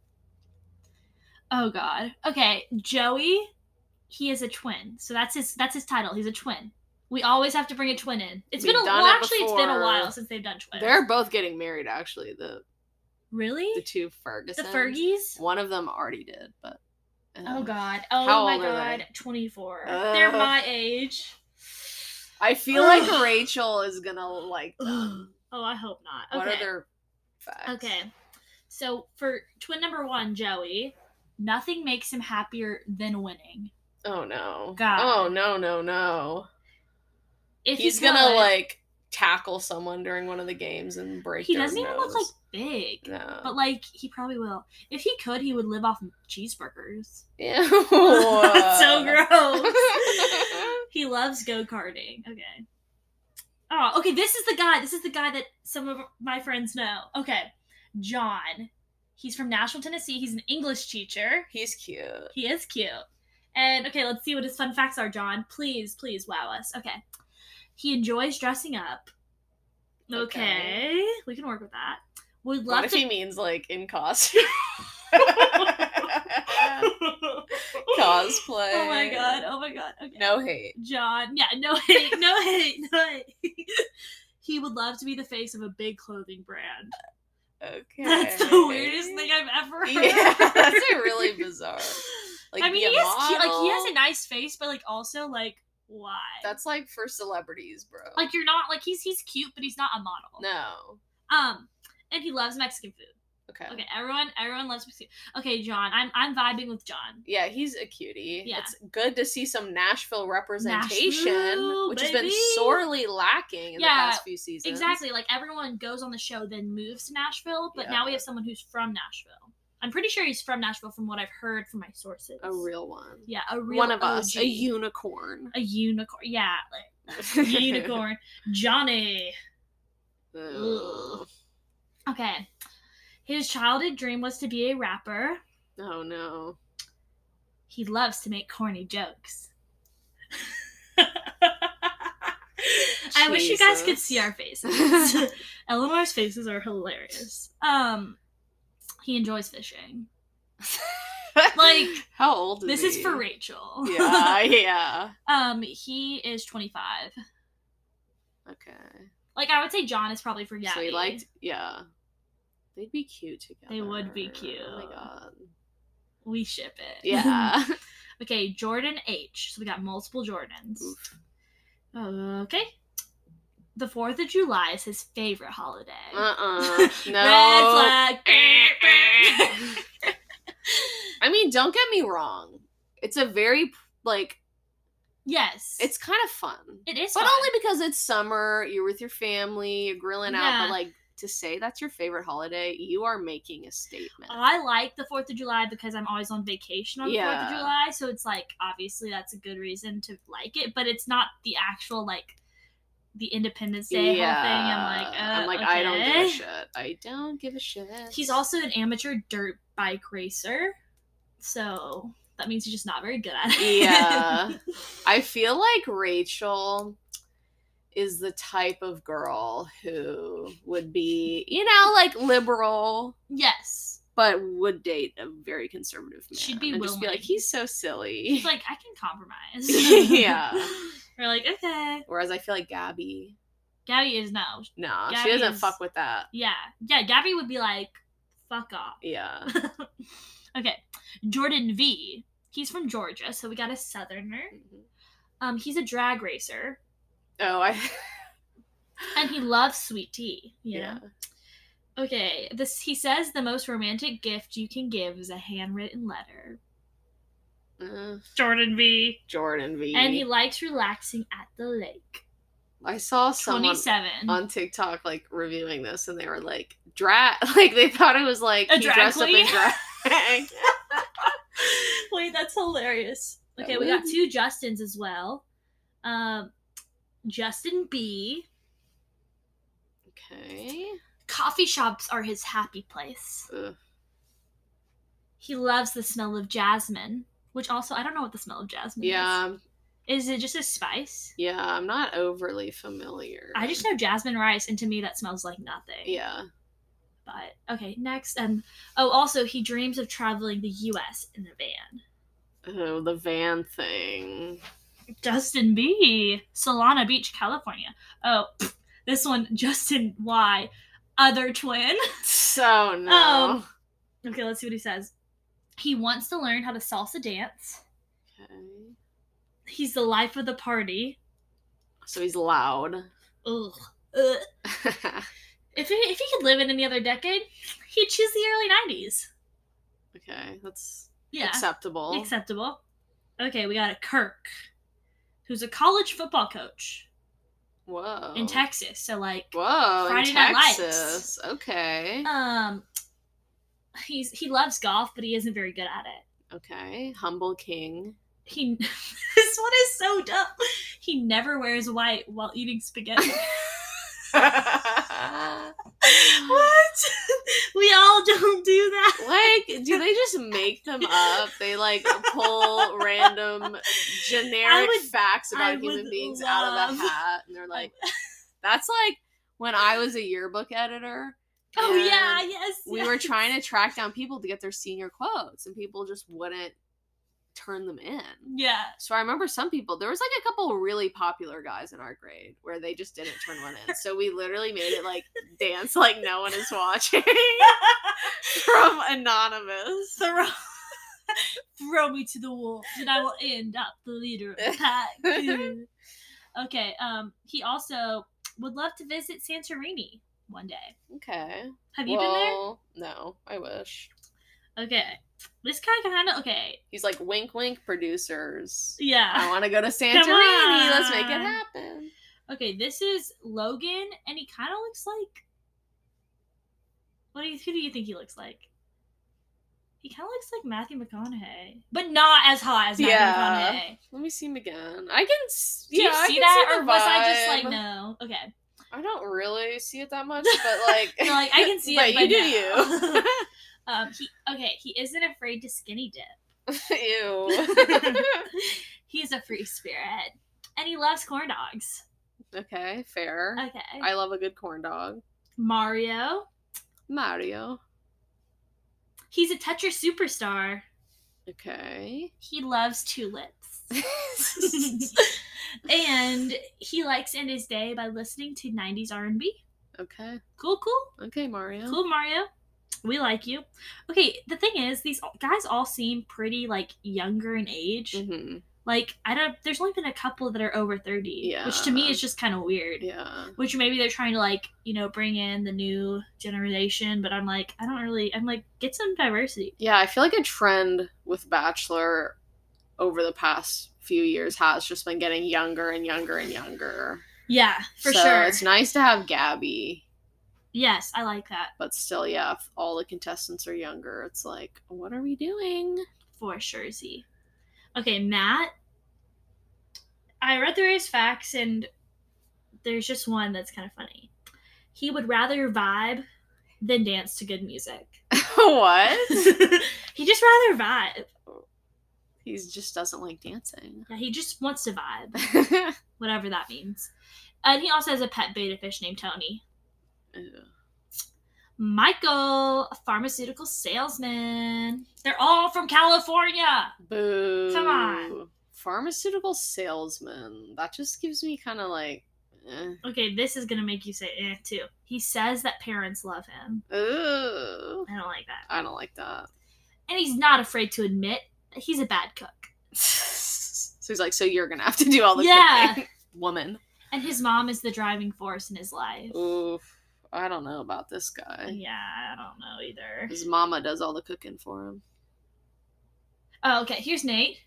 Oh God. Okay, Joey. He is a twin, so that's his. That's his title. He's a twin. We always have to bring a twin in. It's We've been a well, it actually, it's been a while since they've done twins. They're both getting married, actually. The really the two the Fergies. One of them already did, but. uh, Oh God. Oh my God. Twenty four. They're my age. I feel like Rachel is gonna like them. Oh, I hope not. What Okay. are their facts? Okay. So for twin number one, Joey, nothing makes him happier than winning. Oh no. God. Oh no no no. If He's he gonna like tackle someone during one of the games and break. He doesn't even look like big. No. But like he probably will. If he could, he would live off cheeseburgers. Yeah. So gross. he loves go karting. Okay. Oh, okay. This is the guy. This is the guy that some of my friends know. Okay, John. He's from Nashville, Tennessee. He's an English teacher. He's cute. He is cute. And okay, let's see what his fun facts are, John. Please, please wow us. Okay. He enjoys dressing up. Okay. Okay. We can work with that. Would What love if to he means like in costume? Cosplay. Oh my god. Oh my god. Okay. No hate. John. Yeah, no hate. No hate. No hate. he would love to be the face of a big clothing brand. Okay. That's the weirdest thing I've ever heard. Yeah, that's a really bizarre. Like, I mean, he is cute. Like he has a nice face, but like also like why? That's like for celebrities, bro. like you're not like he's he's cute, but he's not a model. no. Um, and he loves Mexican food. Okay. Okay, everyone everyone loves Mexican. Okay, John, I'm I'm vibing with John. Yeah, he's a cutie. Yeah. It's good to see some Nashville representation, Nashville, which has been sorely lacking in Yeah, the past few seasons. Exactly. Like everyone goes on the show, then moves to Nashville, but now we have someone who's from Nashville. I'm pretty sure he's from Nashville from what I've heard from my sources. A real one. Yeah, a real one of us. A unicorn. a unicorn. Yeah, like unicorn. Johnny. Ugh. Okay. His childhood dream was to be a rapper. Oh no. He loves to make corny jokes. I wish you guys could see our faces. Eleanor's faces are hilarious. Um, he enjoys fishing. Like, how old is This is for Rachel. Yeah, yeah. um, he is 25. Okay. Like, I would say John is probably for Gabby. So he liked yeah. They'd be cute together. They would be cute. Oh my god. We ship it. Yeah. okay, Jordan H. So we got multiple Jordans. Oof. Okay. The 4th of July is his favorite holiday. Uh-uh. No. I mean, don't get me wrong. It's a very like yes. it's kind of fun. it is But fun. only because it's summer, you're with your family, you're grilling out, but like to say that's your favorite holiday, you are making a statement. I like the Fourth of July because I'm always on vacation on the Fourth of July, so it's like obviously that's a good reason to like it, but it's not the actual like the Independence Day whole thing. I'm like, uh, I'm like, I don't give a shit. I don't give a shit. He's also an amateur dirt bike racer, so that means he's just not very good at it. Yeah. I feel like Rachel is the type of girl who would be, you know, like liberal, yes. but would date a very conservative man. She'd be and just be like, he's so silly. He's like, I can compromise. Yeah. We're like, okay. Whereas I feel like Gabby, Gabby is no. no, Gabby she doesn't is- fuck with that. Yeah. Yeah, Gabby would be like, fuck off. Yeah. okay. Jordan V. He's from Georgia, so we got a southerner. Um, he's a drag racer. Oh, I. And he loves sweet tea, you yeah. know? Okay. This he says the most romantic gift you can give is a handwritten letter. Uh, Jordan V. Jordan V. And he likes relaxing at the lake. I saw someone on TikTok like reviewing this, and they were like drag, like they thought it was like A he drag dressed queen? up in drag. Wait, that's hilarious. That Okay, we got two Justins as well. Um, Justin B. okay. Coffee shops are his happy place. Ugh. He loves the smell of jasmine, which also I don't know what the smell of jasmine Yeah, is. Is it just a spice? yeah. I'm not overly familiar. I just know jasmine rice, and to me that smells like nothing. Yeah. But okay, next. Um. Oh, also he dreams of traveling the U.S. in a van. Oh, the van thing. Justin B. Solana Beach, California. Oh, this one, Justin Y. Other twin. So no. Um, Okay, let's see what he says. He wants to learn how to salsa dance. Okay. He's the life of the party. So he's loud. Ugh. Ugh. If he, if he could live in any other decade, he'd choose the early 90s. okay, that's Yeah. acceptable. Acceptable. Okay, we got a Kirk, who's a college football coach Whoa. in Texas. So, like, Whoa, Friday in Night Lights. Texas. Okay. um, he's he loves golf, but he isn't very good at it. okay. Humble king. He this one is so dumb. He never wears white while eating spaghetti. what? we all don't do that. like, do they just make them up? They like pull random generic would- facts I about human would beings out of love- a hat, and they're like, "That's like when I was a yearbook editor." Oh yeah, yes. we yes. were trying to track down people to get their senior quotes, and people just wouldn't turn them in. Yeah. So I remember some people. There was like a couple really popular guys in our grade where they just didn't turn one in. So we literally made it like dance like no one is watching from anonymous. Throw throw me to the wolves and I will end up the leader of the pack. okay, um he also would love to visit Santorini one day. Okay. Have you been there? No, I wish. Okay. This guy kind of okay. He's like wink, wink, producers. Yeah, I want to go to Santorini. Let's make it happen. Okay, this is Logan, and he kind of looks like. What do you? Who do you think he looks like? He kind of looks like Matthew McConaughey, but not as hot as Matthew Yeah. McConaughey. Let me see him again. I can. Do yeah, you I see that, see or the was I just like no? Okay, I don't really see it that much, but like, No, like, I can see but it, you do no. you. um, he okay. He isn't afraid to skinny dip. Ew. He's a free spirit, and he loves corn dogs. okay, fair. Okay, I love a good corn dog. Mario. Mario. He's a Tetris superstar. Okay. He loves tulips. and he likes end his day by listening to 90s R&B. okay. Cool, cool. Okay, Mario. Cool, Mario. We like you. Okay, the thing is, these guys all seem pretty, like, younger in age. hmm Like, I don't, there's only been a couple that are over 30. yeah. Which to me is just kind of weird. Yeah. Which maybe they're trying to, like, you know, bring in the new generation, but I'm like, I don't really, I'm like, get some diversity. Yeah, I feel like a trend with Bachelor over the past few years has just been getting younger and younger and younger. Yeah, for So sure. It's nice to have Gabby Yes, I like that But still, yeah, if all the contestants are younger, it's like, what are we doing? for sure. Z. Okay, Matt. I read through his facts, and there's just one that's kind of funny. He would rather vibe than dance to good music. what? he just rather vibe. he just doesn't like dancing. Yeah, he just wants to vibe, whatever that means. And he also has a pet betta fish named Tony. Michael, a pharmaceutical salesman. They're all from California. Boo. Come on. Pharmaceutical salesman. That just gives me kind of like, eh. Okay, this is gonna make you say eh too. He says that parents love him. Ooh. I don't like that. I don't like that. And he's not afraid to admit that he's a bad cook. so he's like, so you're gonna have to do all the Yeah. cooking, woman. And his mom is the driving force in his life. Ooh, I don't know about this guy. Yeah, I don't know either. His mama does all the cooking for him. Oh, okay. Here's Nate.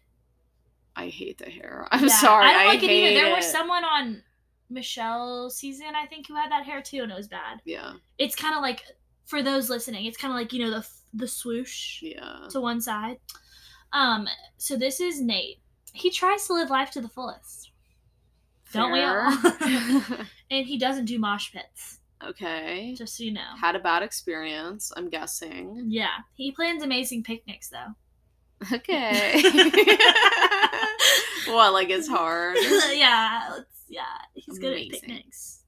I hate the hair. I'm Yeah, sorry. I don't like it hate either. There it. was someone on Michelle's season, I think, who had that hair too, and it was bad. Yeah, It's kind of like, for those listening, it's kind of like you know the the swoosh yeah. to one side. Um. So this is Nate. He tries to live life to the fullest, don't we all? And he doesn't do mosh pits. Okay. Just so you know. Had a bad experience. I'm guessing. Yeah, he plans amazing picnics though. Okay. what? Like it's hard. yeah, yeah, he's good at picnics.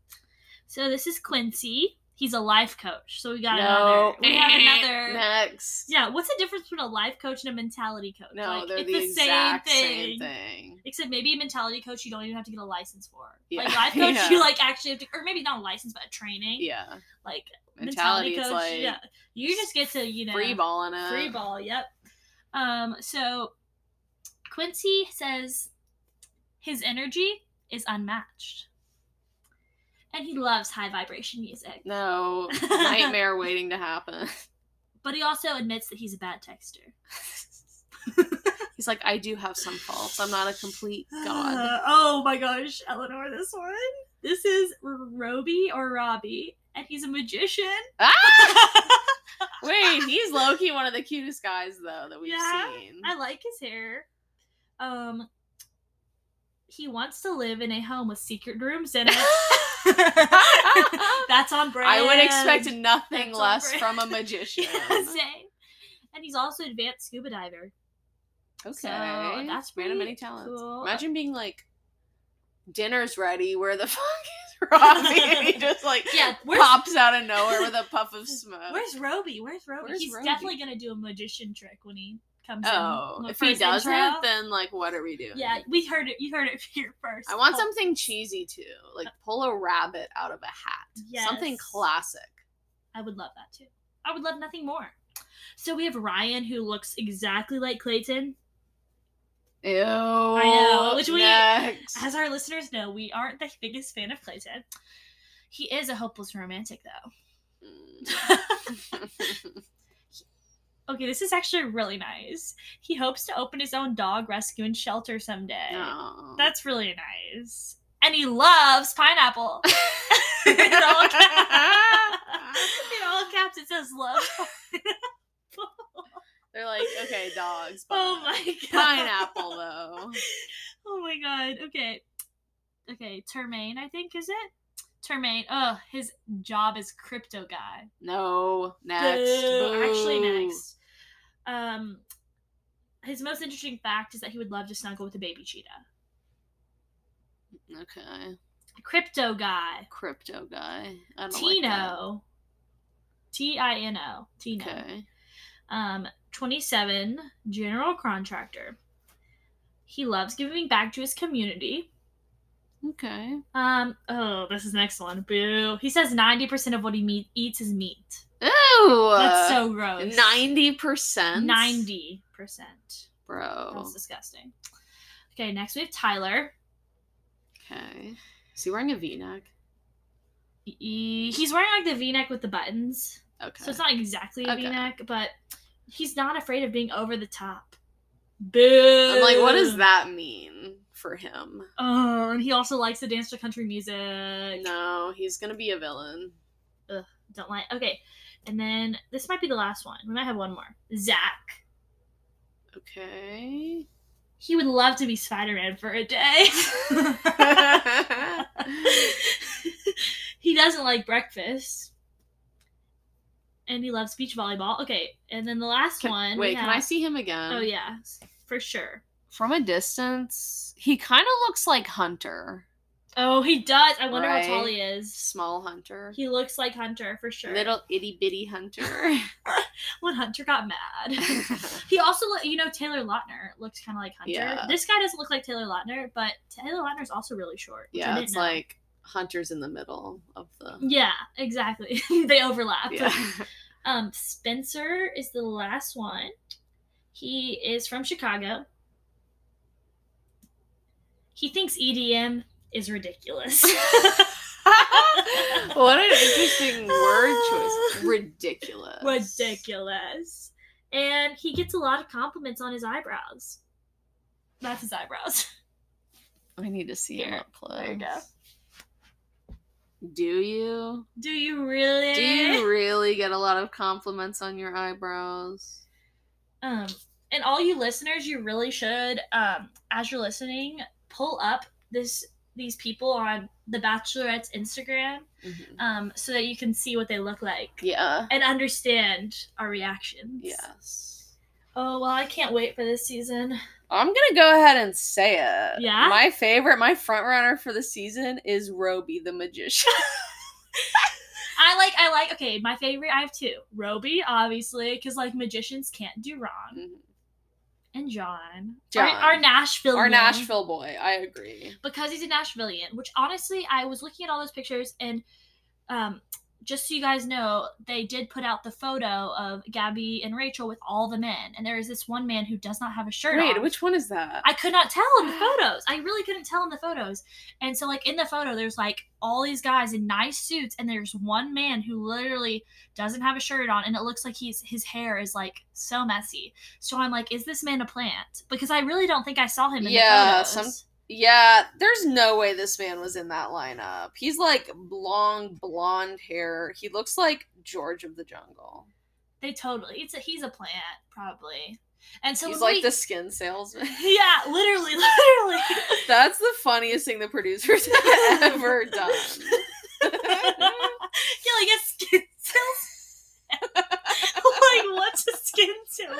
So this is Quincy. He's a life coach. So we got no. another. We have another. Next. Yeah, what's the difference between a life coach and a mentality coach? No, like, they're it's the, the, exact same same thing. thing. Except maybe a mentality coach you don't even have to get a license for. Yeah. Like life coach, Yeah. you like actually have to, or maybe not a license, but a training. Yeah. Like Mentality, mentality, coach, like yeah, you just get to you know free balling it. Free ball, yep. Um, so Quincy says his energy is unmatched. And he loves high vibration music. No. Nightmare waiting to happen. But he also admits that he's a bad texter. He's like, I do have some faults. I'm not a complete god. Uh, oh my gosh, Eleanor, this one. This is Roby or Robbie, and he's a magician. ah! Wait, he's lowkey, one of the cutest guys though that we've Yeah, seen. I like his hair. Um, he wants to live in a home with secret rooms in it. That's on brand. I would expect nothing That's less from a magician. Yeah, same. And he's also an advanced scuba diver. Okay. So, that's pretty many talents. cool. Imagine being like, dinner's ready. Where the fuck is Robbie? and he just like Yeah, pops out of nowhere with a puff of smoke. Where's Roby? Where's Roby? Where's he's Roby? definitely gonna do a magician trick when he comes oh, in. if he his does intro. then like, what are we doing? Yeah, we heard it. You heard it here first. I want Oh, something cheesy too, like pull a rabbit out of a hat. Something classic. I would love that too. I would love nothing more. So we have Ryan, who looks exactly like Clayton. Ew. I know, which we- next. As our listeners know, we aren't the biggest fan of Clayton. He is a hopeless romantic, though. Mm. Okay, this is actually really nice. He hopes to open his own dog rescue and shelter someday. Aw. That's really nice. And he loves pineapple. in, all caps, in all caps, it says love. They're like, okay, dogs. Oh but oh my god. Pineapple though. Oh my god. Okay. Okay, Termayne, I think, is it? Termayne. Oh, his job is crypto guy. No. Next. Boo. Actually, next. Um, his most interesting fact is that he would love to snuggle with a baby cheetah. Okay. Crypto guy. Crypto guy. I don't. Tino. T I N O. Tino. Okay. Um, 27, general contractor. He loves giving back to his community. Okay. Um, oh, this is the next one. Boo. He says 90% of what he meat, eats is meat. Ew. That's so gross. Ninety percent. 90%. Bro. That's disgusting. Okay, next we have Tyler. Okay. Is he wearing a V-neck? He's wearing like the v-neck with the buttons. Okay. So it's not exactly a Okay. neck but he's not afraid of being over the top. Boo. I'm like, what does that mean for him? Oh, and he also likes to dance to country music. No, he's gonna be a villain. Ugh, don't like. Okay, and then this might be the last one. We might have one more. Zach. Okay. He would love to be Spider Man for a day. he doesn't like breakfast. And he loves beach volleyball. Okay, and then the last Can- one. wait, can I see him again? Oh, yeah, for sure. From a distance, he kind of looks like Hunter. Oh, he does. I wonder how tall he is. Small Hunter. He looks like Hunter for sure. Little itty bitty Hunter. when Hunter got mad. he also, you know, Taylor Lautner looks kind of like Hunter. Yeah. This guy doesn't look like Taylor Lautner, but Taylor Lautner's also really short. yeah, it's know. like Hunter's in the middle of the. Yeah, exactly. they overlap. Yeah. Um, Spencer is the last one. He is from Chicago. He thinks EDM is ridiculous. what an interesting word choice. Ridiculous. ridiculous. And he gets a lot of compliments on his eyebrows. That's his eyebrows. I need to see him Here, up close. there you go. Do you? Do you really? Do you really get a lot of compliments on your eyebrows? Um, and all you listeners, you really should, um, as you're listening, pull up this these people on the Bachelorette's Instagram, Mhm. um, so that you can see what they look like Yeah. and understand our reactions. Yes. Oh well, I can't wait for this season. I'm gonna go ahead and say it. Yeah? My favorite, my front runner for the season is Roby the magician. I like, I like. Okay, my favorite. I have two. Roby, obviously, because like magicians can't do wrong, Mhm. And John, John. Our, our Nashville, Our. Nashville boy. I agree. because he's a Nashvilleian. Which honestly, I was looking at all those pictures, and um, just so you guys know, they did put out the photo of Gabby and Rachel with all the men, and there is this one man who does not have a shirt Wait, on. which one is that? I could not tell in the photos. I really couldn't tell in the photos. And so, like, in the photo, there's like all these guys in nice suits, and there's one man who literally doesn't have a shirt on, and it looks like he's his hair is like so messy. So I'm like, is this man a plant? Because I really don't think I saw him in Yeah, the photos. some- yeah, there's no way this man was in that lineup. He's like long blonde hair. He looks like George of the Jungle. They totally. It's a he's a plant probably. And so He's like we- the skin salesman. yeah, literally, literally. That's the funniest thing the producers have ever done. yeah, like a skin salesman. like what's a skin salesman?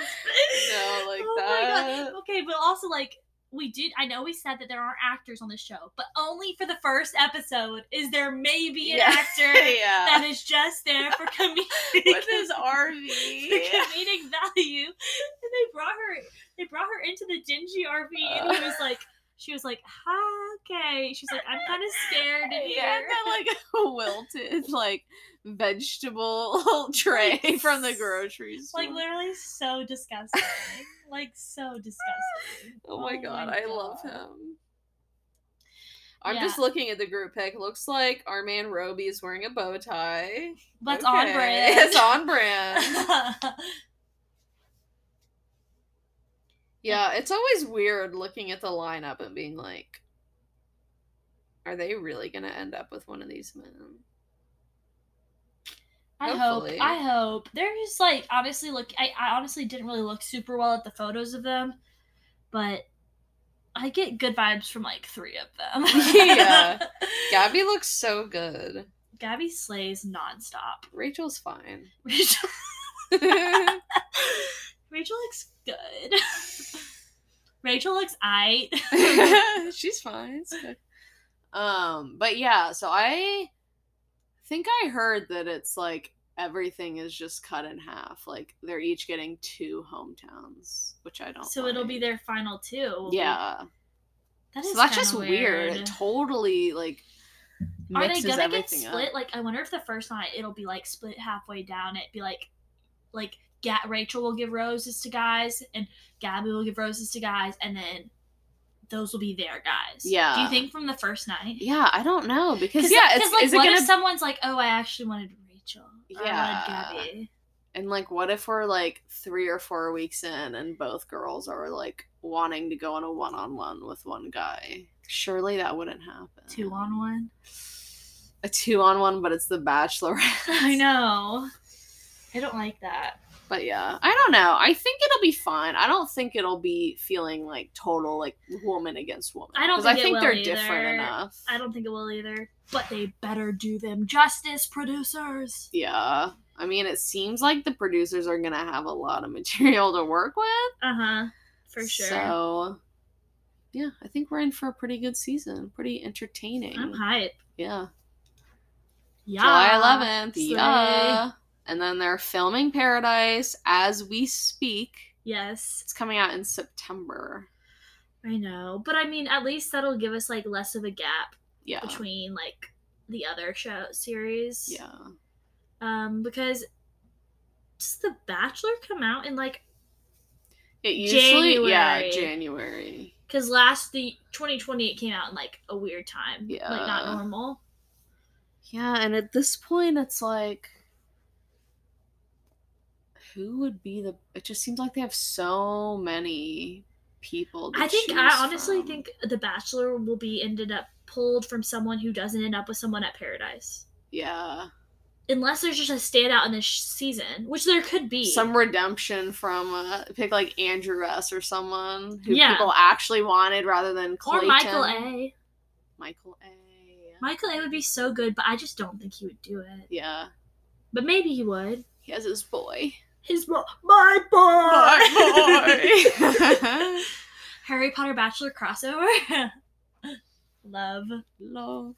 No, like Oh that. Okay, but also like we did. I know we said that there aren't actors on the show, but only for the first episode is there maybe an Yeah. actor yeah. that is just there for comedic With his RV. comedic value. And they brought her they brought her into the dingy RV and he was like she was like, okay. She's like, I'm kinda scared in Yeah, here. that like a wilted like vegetable tray from the grocery store. like literally so disgusting. like so disgusting. oh my oh god, my I love him. I'm Yeah. just looking at the group pic. Looks like our man Roby is wearing a bow tie. That's on brand. It's on brand. Yeah, it's always weird looking at the lineup and being like, are they really gonna end up with one of these men? I Hopefully. hope. I hope. They're like honestly look. I, I honestly didn't really look super well at the photos of them, but I get good vibes from like three of them. Yeah. Gabby looks so good. Gabby slays nonstop. Rachel's fine. Rachel, Rachel looks good. Rachel looks aight. She's fine. Um, but yeah, so I think I heard that it's like everything is just cut in half. Like they're each getting two hometowns, which I don't. so it'll be their final two. Yeah, that so that's just weird. It totally like Are they gonna get everything split? up. Like, I wonder if the first night it'll be like split halfway down. It'd be like, like Ga- Rachel will give roses to guys, and Gabby will give roses to guys, and then those will be their guys. Yeah. Do you think from the first night? yeah, I don't know because Cause, yeah, 'cause, it's like, is it what gonna if someone's like, oh, I actually wanted Rachel. Yeah. I wanted Gabby. And like, what if we're like three or four weeks in and both girls are like wanting to go on a one on one with one guy? Surely that wouldn't happen. Two on one. a two on one, but it's the Bachelor. I know. I don't like that. But yeah, I don't know. I think it'll be fine. I don't think it'll be feeling like total like woman against woman. I don't. think I think they're either. different enough. I don't think it will either. But they better do them justice, producers. Yeah. I mean, it seems like the producers are gonna have a lot of material to work with. Uh huh. For sure. So, yeah, I think we're in for a pretty good season. Pretty entertaining. I'm hype. Yeah. Yeah. July 11th. Slay. Yeah. And then they're filming Paradise as we speak. Yes, It's coming out in September. I know. But I mean, at least that'll give us like less of a gap Yeah. between like the other show series. Yeah. Um, because does The Bachelor come out in like It usually, yeah, January. January. because last the 2020 it came out in like a weird time, Yeah. like not normal. Yeah, and at this point, it's like, who would be the? It just seems like they have so many people. To I think I honestly from. think The Bachelor will be ended up pulled from someone who doesn't end up with someone at Paradise. yeah, Unless there's just a standout in this sh- season, which there could be. some redemption from uh, pick like Andrew S or someone who Yeah. people actually wanted rather than or Michael A. Michael A. Michael A would be so good, but I just don't think he would do it. Yeah, But maybe he would. he has his boy. His bo- my boy. My boy. Harry Potter Bachelor crossover. Love. Love.